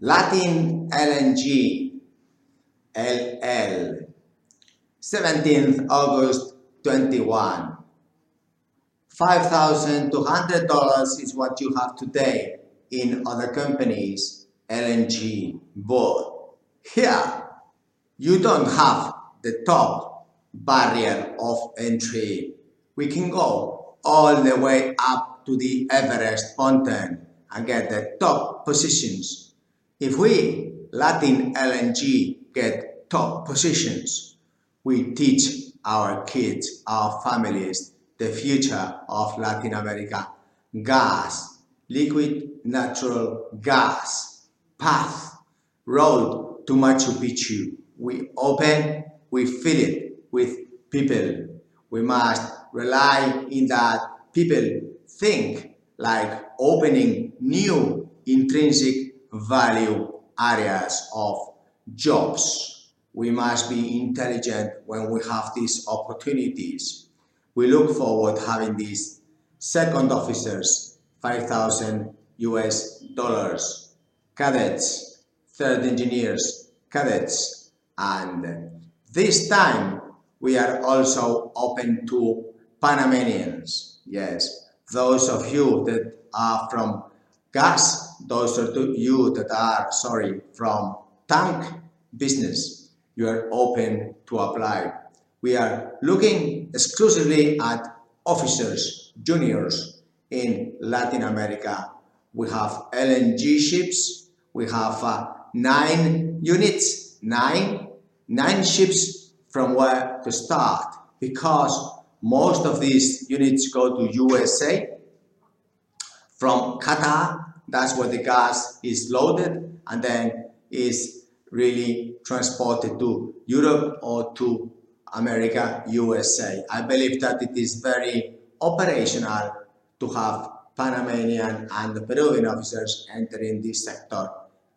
Latin LNG LL 17th August 21 $5,200 is what you have today in other companies LNG but here you don't have the top barrier of entry. We can go all the way up to the Everest mountain and get the top positions if we, Latin LNG, get top positions, we teach our kids, our families, the future of Latin America. Gas, liquid natural gas, path, road to Machu Picchu. We open, we fill it with people. We must rely in that people think like opening new intrinsic value areas of jobs. We must be intelligent when we have these opportunities. We look forward having these second officers, 5,000 US dollars, cadets, third engineers, cadets, and this time we are also open to Panamanians. Yes, those of you that are from gas, those are you that are, sorry, from tank business, you are open to apply. We are looking exclusively at officers, juniors in Latin America. We have LNG ships, we have uh, nine units, nine, nine ships from where to start because most of these units go to USA from Qatar, that's where the gas is loaded and then is really transported to Europe or to America, USA. I believe that it is very operational to have Panamanian and Peruvian officers entering this sector.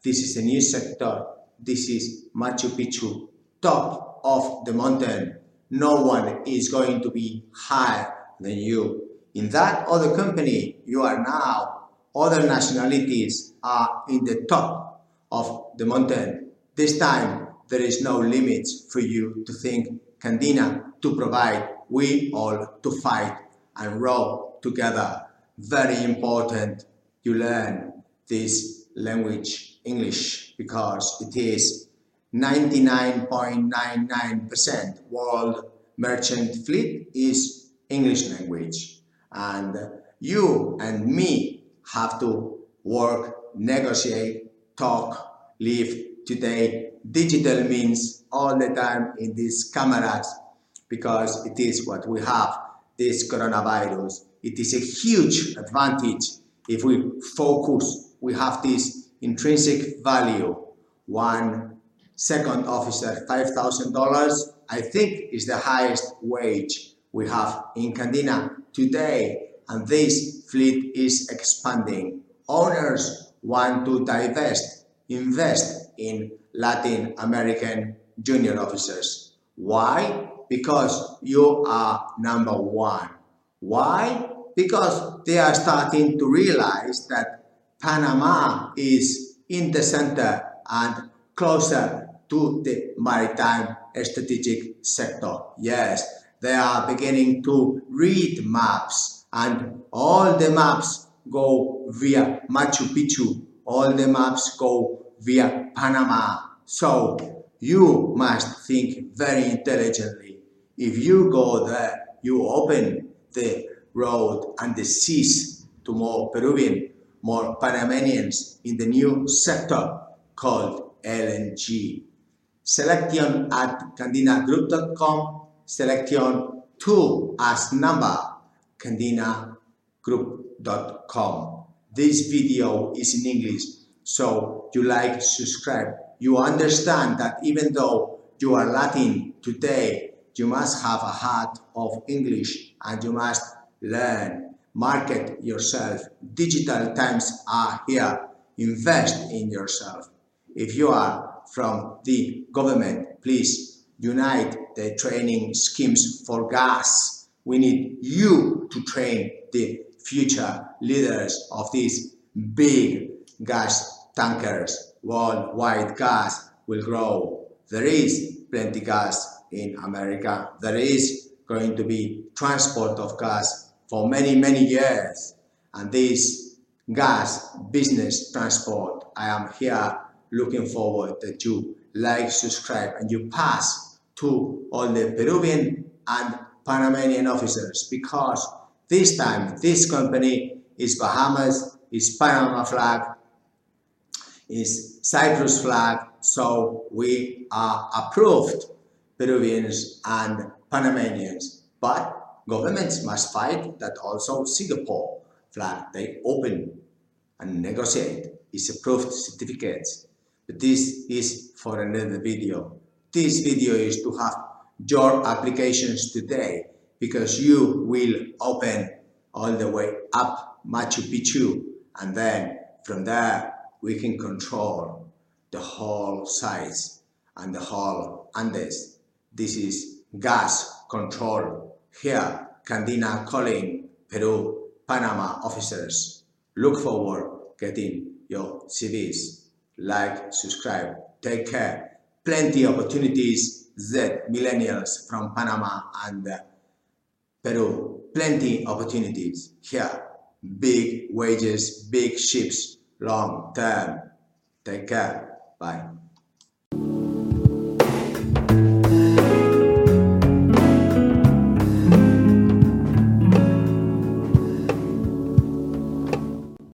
This is a new sector. This is Machu Picchu, top of the mountain. No one is going to be higher than you. In that other company, you are now, other nationalities are in the top of the mountain. This time, there is no limits for you to think Candina to provide, we all to fight and row together. Very important you learn this language, English, because it is 99.99% world merchant fleet is English language and you and me have to work, negotiate, talk, live today. Digital means all the time in these cameras because it is what we have, this coronavirus. It is a huge advantage if we focus, we have this intrinsic value. One second officer, $5,000, I think is the highest wage we have in Candina today and this fleet is expanding. Owners want to divest, invest in Latin American junior officers. Why? Because you are number one. Why? Because they are starting to realize that Panama is in the center and closer to the maritime strategic sector. Yes, they are beginning to read maps and all the maps go via Machu Picchu, all the maps go via Panama. So you must think very intelligently. If you go there, you open the road and the seas to more Peruvian, more Panamanians in the new sector called LNG. Selection at candinagroup.com selection 2 as number candinagroup.com. This video is in English, so you like, subscribe. You understand that even though you are Latin today, you must have a heart of English and you must learn, market yourself. Digital times are here. Invest in yourself. If you are from the government, please unite the training schemes for gas. We need you to train the future leaders of these big gas tankers. worldwide gas will grow. There is plenty gas in America. There is going to be transport of gas for many, many years. And this gas business transport, I am here looking forward that you like, subscribe, and you pass to all the Peruvian and Panamanian officers because this time this company is Bahamas, is Panama flag, is Cyprus flag, so we are approved Peruvians and Panamanians. But governments must fight that also Singapore flag they open and negotiate is approved certificates. But this is for another video. This video is to have your applications today because you will open all the way up Machu Picchu and then from there we can control the whole size and the whole Andes. This is gas control. Here, Candina calling Peru, Panama officers. Look forward getting your CVs. Like, subscribe, take care. Plenty opportunities that millennials from Panama and uh, Peru, plenty opportunities here. Big wages, big ships, long term. Take care. Bye.